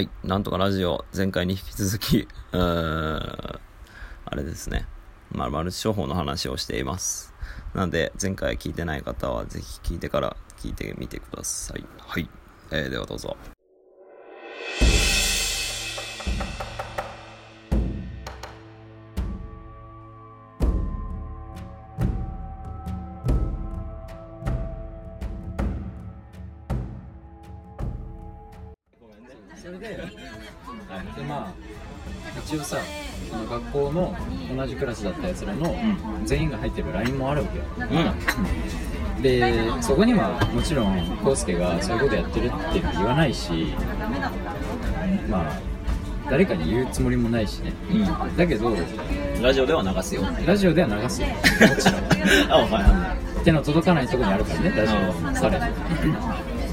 はい。なんとかラジオ、前回に引き続き、うー、あれですね。まあ、マルチ商法の話をしています。なので、前回聞いてない方は、ぜひ聞いてから聞いてみてください。はい。えー、ではどうぞ。校の同じクラスだったやつらの全員が入ってる LINE もあるわけよ、でそこにはもちろん康介がそういうことやってるって言わないしまあ誰かに言うつもりもないしね、だけどラジオでは流すよ。ラジオでは流すよ。もちろんあ、はい。手の届かないところにあるからねラジオされ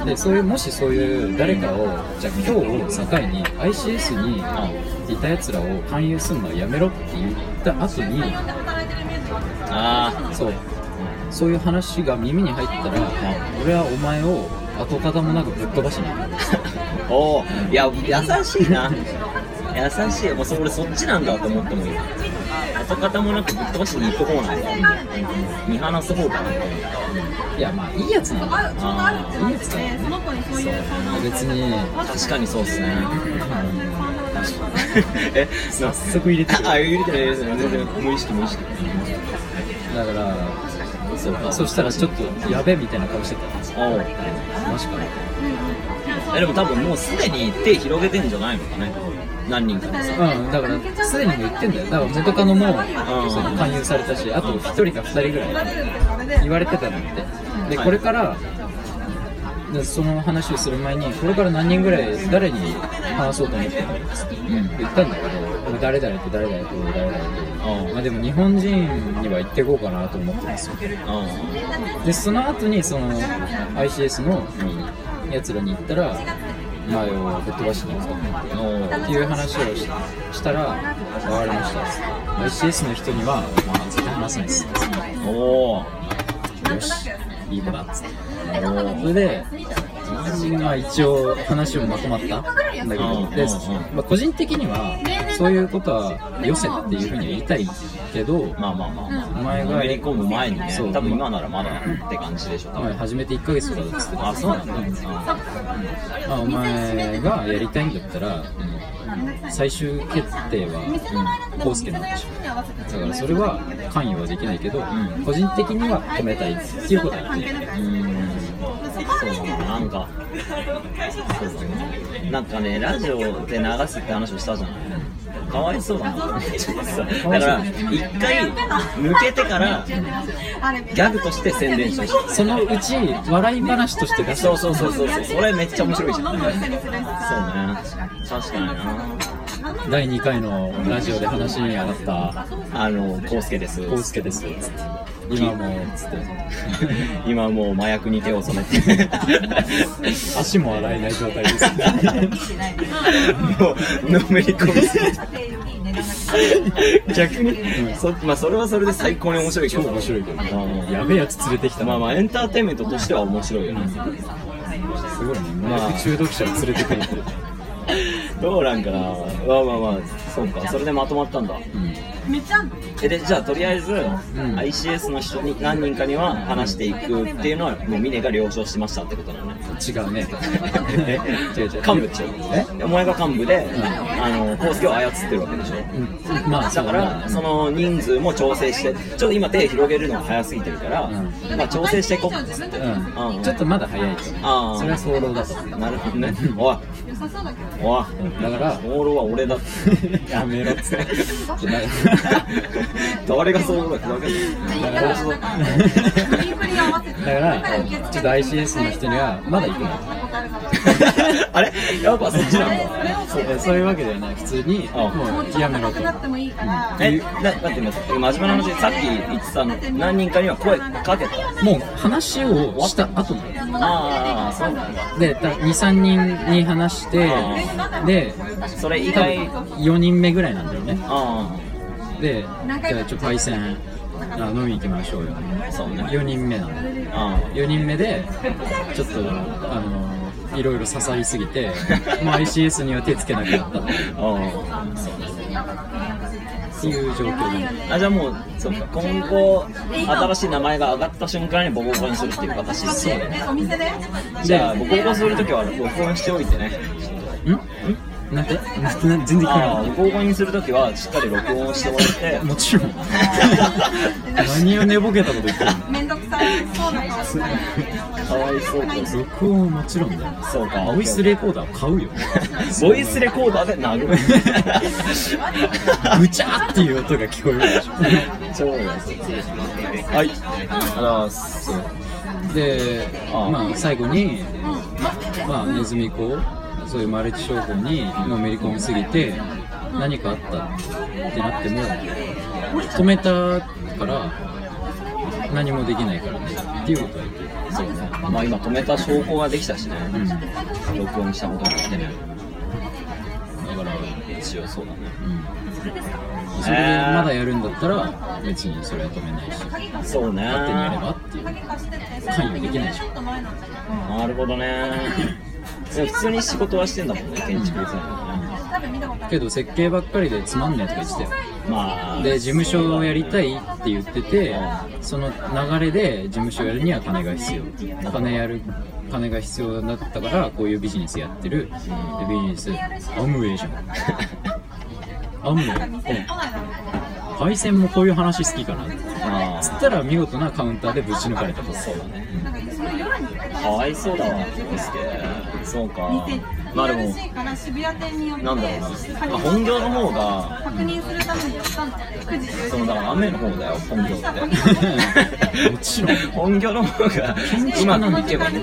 でそういうもしそういう誰かをじゃあ今日を境に ICS にいたやつらを勧誘するのはやめろって言った後にあそうそういう話が耳に入ったら俺はお前を跡形もなくぶっ飛ばしに行くー、おー、いや、優しいな。優しい。もうそれ俺そっちなんだと思ってもいい。跡形もなくぶっ飛ばしに行く方なんだ。見放す方かな。いやまあいいやつなんだいいやつだ別に確かにそうっすね。え、早速入れてくるあ、入れてない、入れてない。全然無意識、無意識。だからそうかそしたらちょっとやべみたいな顔してたおうマジかなえ、でも多分もうすでに手広げてんじゃないのかね。何人かにさ。うん、だから、すでにも言ってんだよ。だから元カノも、んその勧誘されたし、あと1人か2人ぐらい言われてたんだって。で、はいこれから、でその話をする前に、これから何人ぐらい誰に話そうと思ってるの？つって言ったんだけど、俺誰々と誰々と誰々と。うんまあでも日本人には言っていこうかなと思ってますよ。うで、その後にその ICS のやつらに言ったら、お前をぶっ飛ばしに行くとん。おうっていう話をししたら、分かりました。ICS の人には、まあ、絶対話さないです。おーよし、いい子だっつって。それで、まあ一応話もまとまったんだけうんど、で、うんまあ、個人的には、そういうことはよせっていうふうには言いたいけど、まあまあまあまあ。お前がのめり込む前にねそう、多分今ならまだって感じでしょ、多分。始めて1ヶ月とかだっつってたあ、そうなんだ。まあ、お前がやりたいんだったら、最終決定は、コウスケなんでしょ。だからそれは関与はできないけど、ん個人的には止めたいっていうことは言ってる。うーんそうだな、なんか、そうだね。なんかね、ラジオで流すって話をしたじゃない。かわいそうだな。だから、一回抜けてから、ギャグとして宣伝してほしい。そのうち、笑い話として出うそうそうそうそう。それめっちゃ面白いじゃん。そうね。確かにな。第2回のラジオで話に上がった、あの、コウスケです。コウスケです。つって今も、つって。今もう麻薬に手を染めて。足も洗えない状態です。もう、のめり込みすぎて。逆に、そまあそれはそれで最高に面白いけ超ど。面白いけどうんね。やべえやつ連れてきたなまあまあエンターテインメントとしては面白いよね。すごいね。麻薬中毒者を連れてくるって。どうなんかな。まあまあまあ、そうか。それでまとまったんだ。えでじゃあとりあえず、ICS の人に何人かには話していくっていうのはもう峰が了承しましたってことだよね。違うね。え 違う違う。幹部でしょえ？お前が幹部で、あの、コースケを操ってるわけでしょうんまあ、だから、その人数も調整して、ちょっと今手広げるのが早すぎてるから、まあ調整していこうっつって。うんうんちょっとまだ早いとあーそれは早漏だとなるほどね。おい、おい、だからソロは俺だって。やめろっつって。誰がソロだってわけだだからだからちょっと ICS の人にはまだ行くな あれ？やっぱそっちなんだ。そうそういうわけではない。普通にあもうやめろと。え、だだって待って真面目な話、さっき言ってた何人かには声かけた。もう話をした後なのああ、そうなんだ。で23人に話してでそれ以外、4人目ぐらいなんだよね。あでじゃあちょパイセンあ飲みに行きましょうよ。あ、そうね。4人目なのあ4人目でちょっとあのいろいろ刺さりすぎてもう ICS には手つけなくなったっていううんっていう状況で。あじゃあもうそうか今後新しい名前が上がった瞬間にボコボコにするっていう形ですね。じゃあボコボコするときは録音しておいてね。ん？ん？なんて？な全然聞こえなかっああボコボコにするときはしっかり録音しておいて。たもちろん。何を寝ぼけたこと言ってるの？めんどくさそうな人かわいそうか。録音はもちろんだよ。そうか。ボイスレコーダー買うよ。ボイスレコーダーで殴る。ぐちゃーっていう音が聞こえるでしょ。超安いはい。ありがとうございます。でああ。まあ最後にまあネズミ子そういうマルチ商法にのめり込みすぎて何かあったってなっても止めたから何もできないからねっていうことは言ってるそうね。まあ今止めた証拠ができたしね。録音したことによってね。だから一応そうだね。うん。それでまだやるんだったら別にそれは止めないし。そうね。勝手にやればっていう。関与できないでしょ。なるほどね。普通に仕事はしてんだもんね建築デザインはねけど設計ばっかりでつまんねえとか言ってたよ。まあ。で事務所をやりたいって言っててその流れで事務所やるには金が必要。金やる金が必要だったからこういうビジネスやってる。でビジネスアムウェイじゃん。アムウェイ？配線もこういう話好きかな。あつったら見事なカウンターでぶち抜かれたと。そうだね。かわいそうだわそうかまあでも TRC から渋谷店によってなんだろうな、まあ、本業の方が確認するためにやったんだ9時10そのだから雨の方だよ本業って。もちろん。本業の方がうまくいけばね。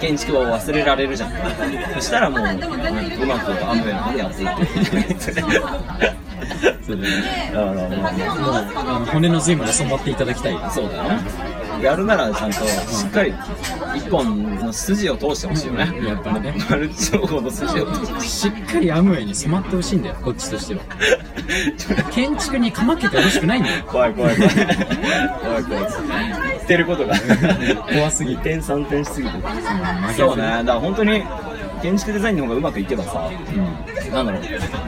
建築を忘れられるじゃん。そしたらもううまく雨の方でやっていく それでだからまあ骨の髄まで染まっていただきたい。そうだよねやるならちゃんとしっかり一本の筋を通してほしいよね。やっぱりね。マルチ商法の筋を通してしっかりアムウェイに染まってほしい。んだよこっちとしては。建築にかまけてほしくないんだよ。怖い怖い怖い。怖い怖い。言ってることが怖すぎ。2点3点しすぎて。そうね。だから本当に建築デザインの方がうまくいけばさうん。なんだろう。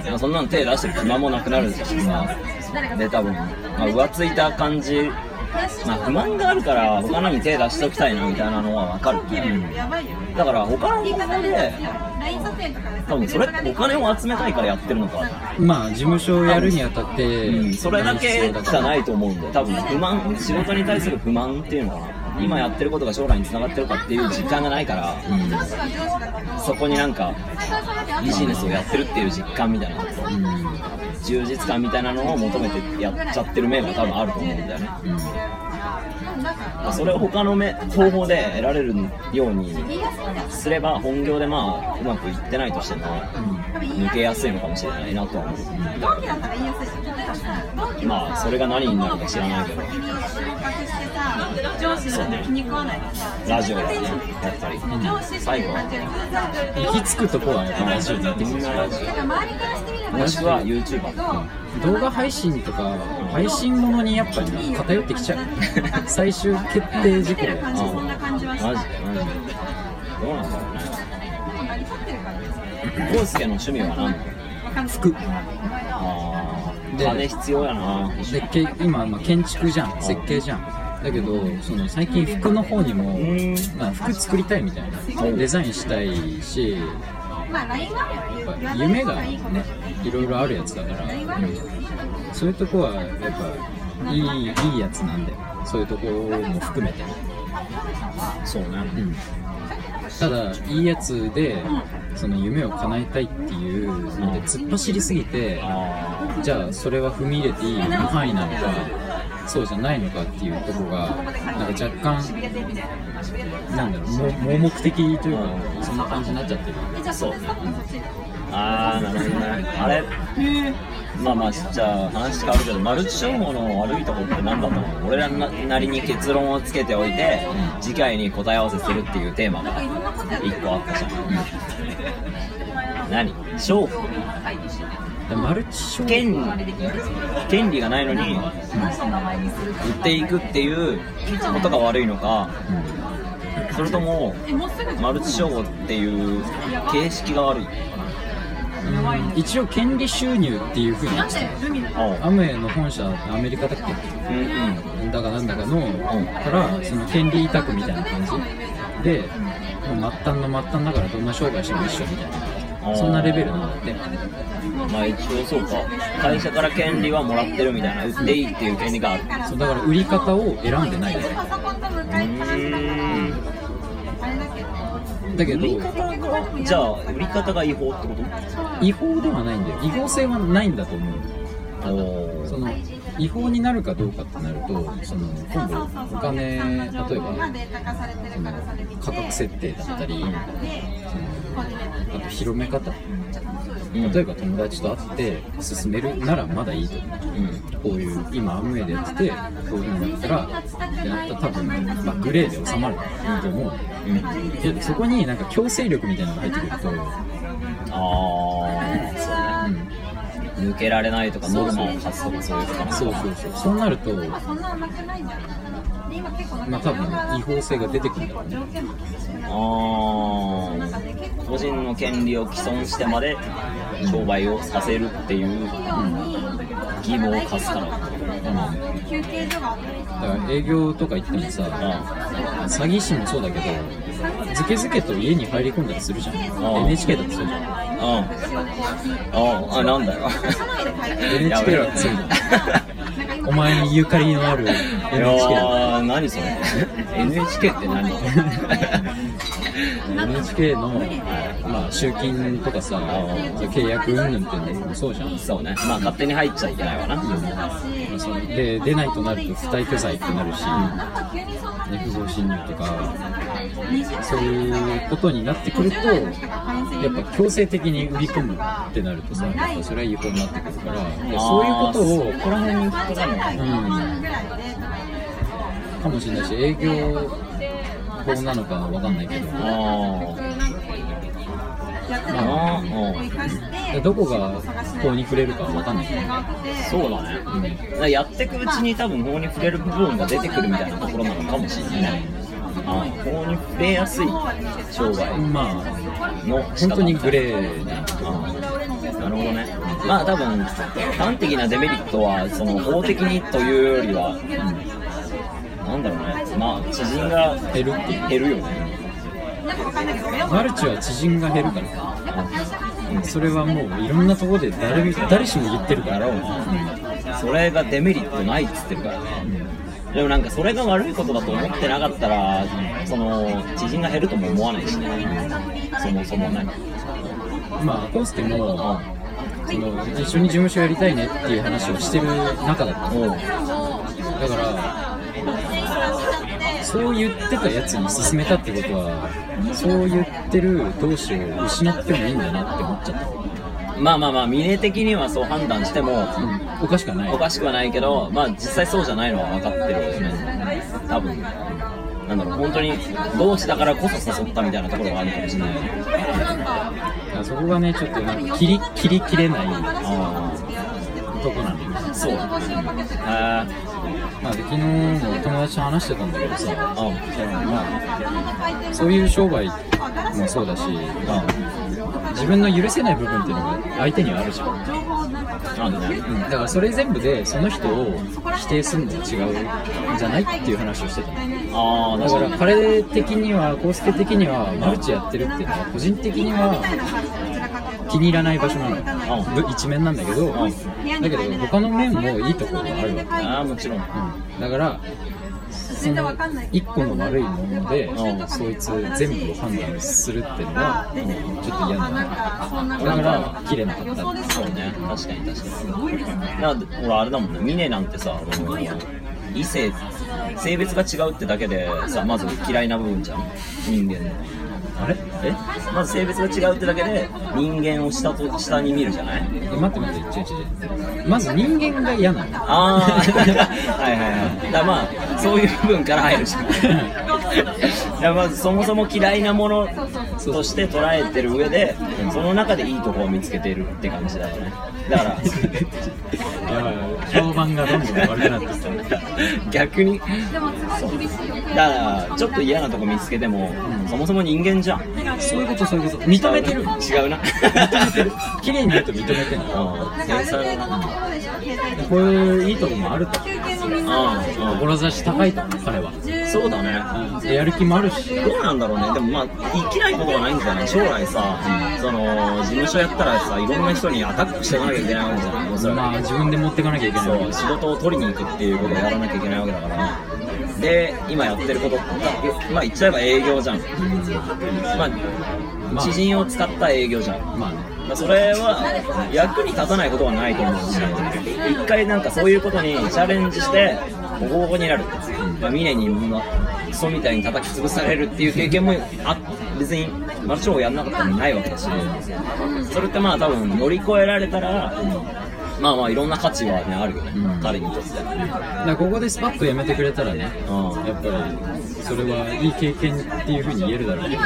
まあそんなの手出してる暇もなくなるしさで多分、まあ、浮ついた感じまあ不満があるから他のに手出しときたいなみたいなのはわかる、やばいよだから他の方法で多分それってお金を集めたいからやってるのか。まあ事務所をやるにあたって、うん、それだけじゃないと思うんで多分不満仕事に対する不満っていうのかな今やってることが将来につながってるかっていう実感がないから、上司が上司だとそこになんかビジネスをやってるっていう実感みたいなうん、充実感みたいなのを求めてやっちゃってる面が多分あると思うんだよね。うん。それを他のめ方法で得られるようにすれば本業でまあうまくいってないとしても抜けやすいのかもしれないなとは思う同期だったら言いやすいじゃんまあそれが何になるか知らないけど。ラジオだねやっぱり上司最後は行き着くとこはラジオになってみんなラジオもしくは YouTuber 動画配信とか配信ものにやっぱり偏ってきちゃう。最終決定事項。立ってる感じそんな感じはしないマジでマジで。どうなんだろうね。成り立ってるからね康介の趣味は何？なの服。あーで金必要やな。でけ今、まあ、建築じゃん。設計じゃん。だけどその最近服の方にも、ん。まあ、服作りたいみたいな。デザインしたいし。まあ夢がねいろいろあるやつだから、そういうとこはやっぱいいいいやつなんだよそういうとこも含めて、そうね。うん、ただいいやつでその夢を叶えたいっていうので突っ走りすぎてあじゃあそれは踏み入れていい範囲なのかそうじゃないのかっていうとこがなんか若干なんだろうも盲目的というかそんな感じになっちゃってる。それスタッフそっちーあーなるほどね。あれ？まあまあじゃあ話変わるけどマルチ商法の悪いところって何だと思う俺らなりに結論をつけておいて次回に答え合わせするっていうテーマがいろんなことやって一個あったじゃん。何？商法。でマルチ商権権利がないのに売っていくっていうことが悪いのかそれともマルチ商法っていう形式が悪いうん。一応権利収入っていうふうにアムウェイの本社アメリカだっうんうん。けだかなんだかの、からその権利委託みたいな感じ。でもう末端の末端だからどんな商売しても一緒みたいなそんなレベルなんだってまあ一応そうか。会社から権利はもらってるみたいな。売っていいっていう権利がある。そうだから売り方を選んでないだけ。どだけ売りど方がじゃあ売り方が違法ってこ違法ではないんだよ。違法性はないんだと思うその違法になるかどうかってなるとその今度お金例えばそれ見て価格設定だったりあと広め方？うん。例えば友達と会って進めるならまだいいと。思ううん。こういう今アムウェイでやっててこういうのだったらってなったら多分、まあ、グレーで収まると思う。うん。でそこになんか強制力みたいなのが入ってくると、ああそうね。抜けられないとかノルマを課すとかそういうことそうそうそう。そうなるとまあ多分違法性が出てくるんだろうね。ああ個人の権利を毀損してまで商売をさせるっていう義務を課すから。だから営業とか行ってもさあ詐欺師もそうだけどずけずけと家に入り込んだりするじゃん。あ NHK だってそうじゃん。ああああなんだよ。NHK だってそうじゃんお前にゆかりのあるい NHK やだー。何それ。NHK って何？NHK の、まあ、集金とかさ契約云々っていうのもそうじゃん。そうねまあ勝手に入っちゃいけないわな。そうで出ないとなると不退去罪ってなるし、不法侵入とかそういうことになってくるとやっぱ強制的に売り込むってなるとさやっぱそれは違法になってくるからでそういうことをここら辺に引っかかるのかうん。かもしれないし営業法なのかわかんないけど。ああどこが法に触れるかはわかんないけどそうだね、だからやっていくうちに多分法に触れる部分が出てくるみたいなところなのかもしれない。ねあ。法に触れやすい商売まのあ。仕方本当にグレーな。あなるほどね。まあ多分端的なデメリットはその法的にというよりは、なんだろうねまあ知人が減る？って減るよね。マルチは知人が減るから。それはもういろんなところで誰も誰しも言ってるから。それがデメリットないっつってるからね。でもなんかそれが悪いことだと思ってなかったらその知人が減るとも思わないしね。そもそもね。まあコースケもその一緒に事務所やりたいねっていう話をしてる中だった。のだからそう言ってたやつに勧めたってことはそう言ってる同士を失ってもいいんだなって思っちゃった、まあまあまあ峰的にはそう判断してもうん、おかしくはない。おかしくはないけどまあ実際そうじゃないのは分かってるよね。多分。なんだろう本当に同志だからこそ誘ったみたいなところがあるかもしれないそこがねちょっとなんか切り切り切れないあとこなんだよね。あそうまあ、で昨日も友達と話してたんだけどさ、そのまあ、そういう商売もそうだし、まあ、自分の許せない部分っていうのが相手にはあるじゃん。なんでね。うん、だからそれ全部でその人を否定するのは違うんじゃないっていう話をしてたの。ああだから彼的には康介的にはマルチやってるっていうのは個人的には気に入らない場所なの。ぶ一面なんだけどだけど他の面もいいところがあるわけ、ああもちろん。うん、だからその一個の悪いものでうんそいつ全部を判断するっていうのはうんちょっと嫌なのだから切れなかったそうね。確かに確かに。だからほらあれだもんね。峰なんてさ異性性別が違うってだけでさまず嫌いな部分じゃん。人間のあれ？え？まず性別が違うってだけで人間を下と下に見るじゃない？え待って待って違う違うまず人間が嫌なの。ああ はいはいはい。だまあそういう部分から入るじゃん。いやまずそもそも嫌いなものとして捉えてる上でその中でいいとこを見つけてるって感じだよね。だからやばいやばい評判がどんどん悪くなってきた逆に。でもすごい厳しいよだからちょっと嫌なとこ見つけても、そもそも人間じゃん。そういうことそういうこと。認めてる。違うな。認めてる。綺麗に言うと認めてるうん。なんかある程度のとこういういいとこもあると。志高いと彼は。そうだね。でやる気もあるし。どうなんだろうね。でもまあ生きないことがないんじゃない？将来さ、その事務所やったらさいろんな人にアタックしていかなきゃいけないわけじゃない？おそらくまあ自分で持っていかなきゃいけないそう仕事を取りに行くっていうことをやらなきゃいけないわけだから。で今やってることまあ言っちゃえば営業じゃん、まあ、知人を使った営業じゃん、まあね。まあそれは役に立たないことはないと思うし一回なんかそういうことにチャレンジしてボコボコになる、まあ、峰に、まあ、クソみたいに叩き潰されるっていう経験もあ別にマルチョウをやんなかったらないわけだし。それってまあ多分乗り越えられたらまあまあいろんな価値はねあるよね、うん。彼にとって。だここでスパッとやめてくれたらねうんやっぱりそれはいい経験っていうふうに言えるだろうけど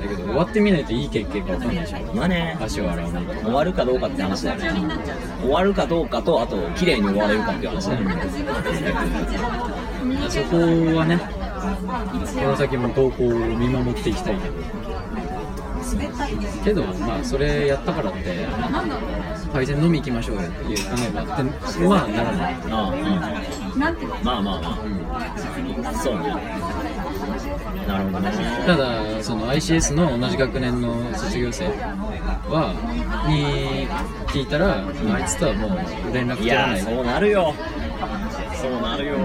だうけど終わってみないといい経験か分かんないでしまあね。足を洗わないと。終わるかどうかって話だよね。終わるかどうかとあと綺麗に終われるかっていう話だよね。そこはねこの先も投稿を見守っていきたいけど。けどまあそれやったからって配膳飲み行きましょうよっていう考えがあってはならない。あなんていうのあまあまあ。まあそうねなるほどねただその ICS の同じ学年の卒業生はに聞いたらあいつとはもう連絡い取らない。やーそうなるよ。そうなるよ。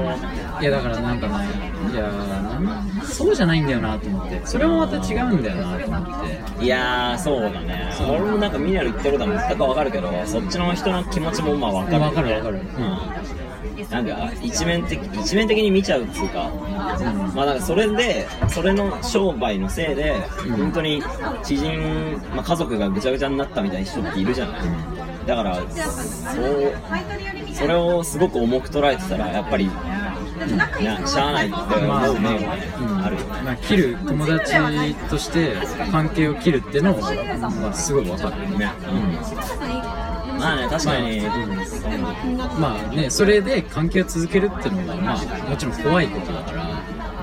いやだからなんかねいやなんそうじゃないんだよなと思って。それもまた違うんだよなと思って。いやーそうだね。俺もなんかミネル言ってることは全くわかるけどそっちの人の気持ちもまあわかる、わかるわかる。うん、なんか一面的一面的に見ちゃうっていうか、まあなんかそれでそれの商売のせいで、本当に知人、まあ、家族がぐちゃぐちゃになったみたいな人っているじゃない、だからそうそれをすごく重く捉えてたらやっぱりなしゃあないって思う面はね、ある。よねまあ、切る友達として関係を切るっていうのも、まあ、すごいわかるね、うん、まあね確かに、まあねそれで関係を続けるっていうのは、まあ、もちろん怖いことだから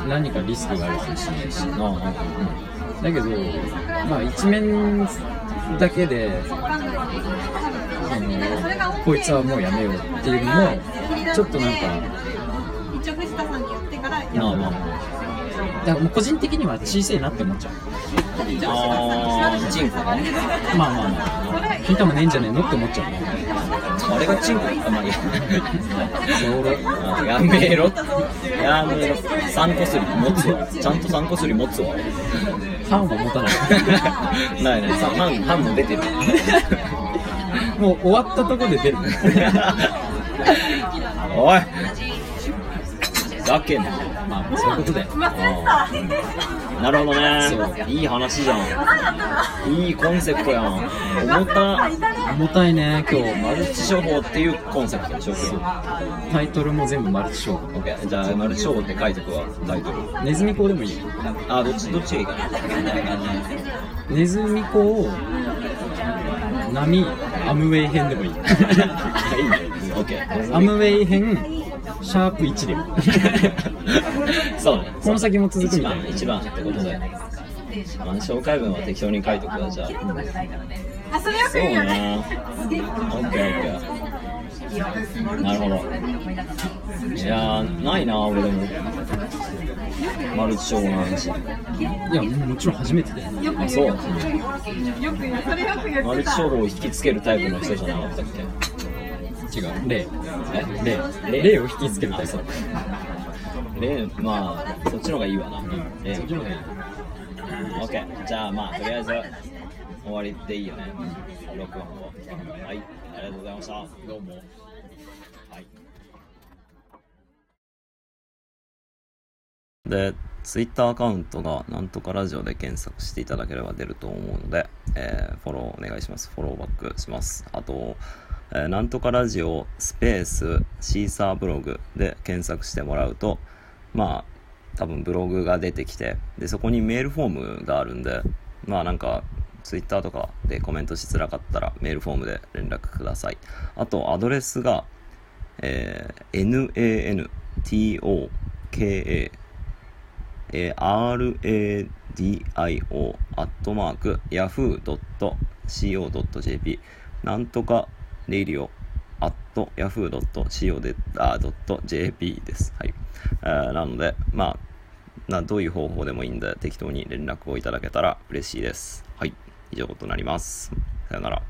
何かリスクがあるかもしれないし、うんうんだけどまあ一面だけでそのこいつはもうやめようっていうのもちょっとなんか一応藤田さんに言ってからまあまあだからもう個人的には小さいなって思っちゃう。あーチンコねまあまあ。まあ金玉ねえんじゃねえのって思っちゃうあれがチンコあまあいいややめろ。やめろ。3個すり持つわ。ちゃんと3個すり持つわ。歯も持たない。ないない。さ半半も出てる。もう終わったとこで出る。おい。ざけんなまあそういうことだよ。なるほどね。いい話じゃん。いいコンセプトやん。重た。重たいね今日。マルチ処方っていうコンセプトでしょタイトルも全部マルチ商オッケーじゃあマルチ処方って書いてくわ。タイトル。ネズミ講でもいいよ。あどっちどっちがいいかな。ネズミ講波アムウェイ編でもいい。いい。ねオッケーアムウェイ編シャープ1でも そうね。この先も続く一みたいな。番一番ってことで、まあ、紹介文は適当に書いとくわじゃあ。あそれよくそう言うよねねオッケーオッケーなるほどいやないな俺でもマルチ商法の話いやもちろん初めてでよく言うあそう。マルチ商法を引きつけるタイプの人じゃなかったっけ？違う。例え例例を引きつけるタイプ例まあそっちの方がいいわな例そっちの方がいいオッケーじゃあまあとりあえず終わりでいいよね。録音をはい。ありがとうございました。どうもはいで、ツイッターアカウントがなんとかラジオで検索していただければ出ると思うので、えーフォローお願いします。フォローバックします。あと、えーなんとかラジオスペースシーサーブログで検索してもらうと、まあ、多分ブログが出てきて、で、そこにメールフォームがあるんで、まあなんか、ツイッターとかでコメントしづらかったらメールフォームで連絡ください。あと、アドレスが、えー、nantokA、えー、radio アットマーク yahoo.co.jp なんとかレディオアット yahoo.co.jp です。はい。えーなので、まあ、などういう方法でもいいんで適当に連絡をいただけたら嬉しいです。はい。以上となります。さよなら。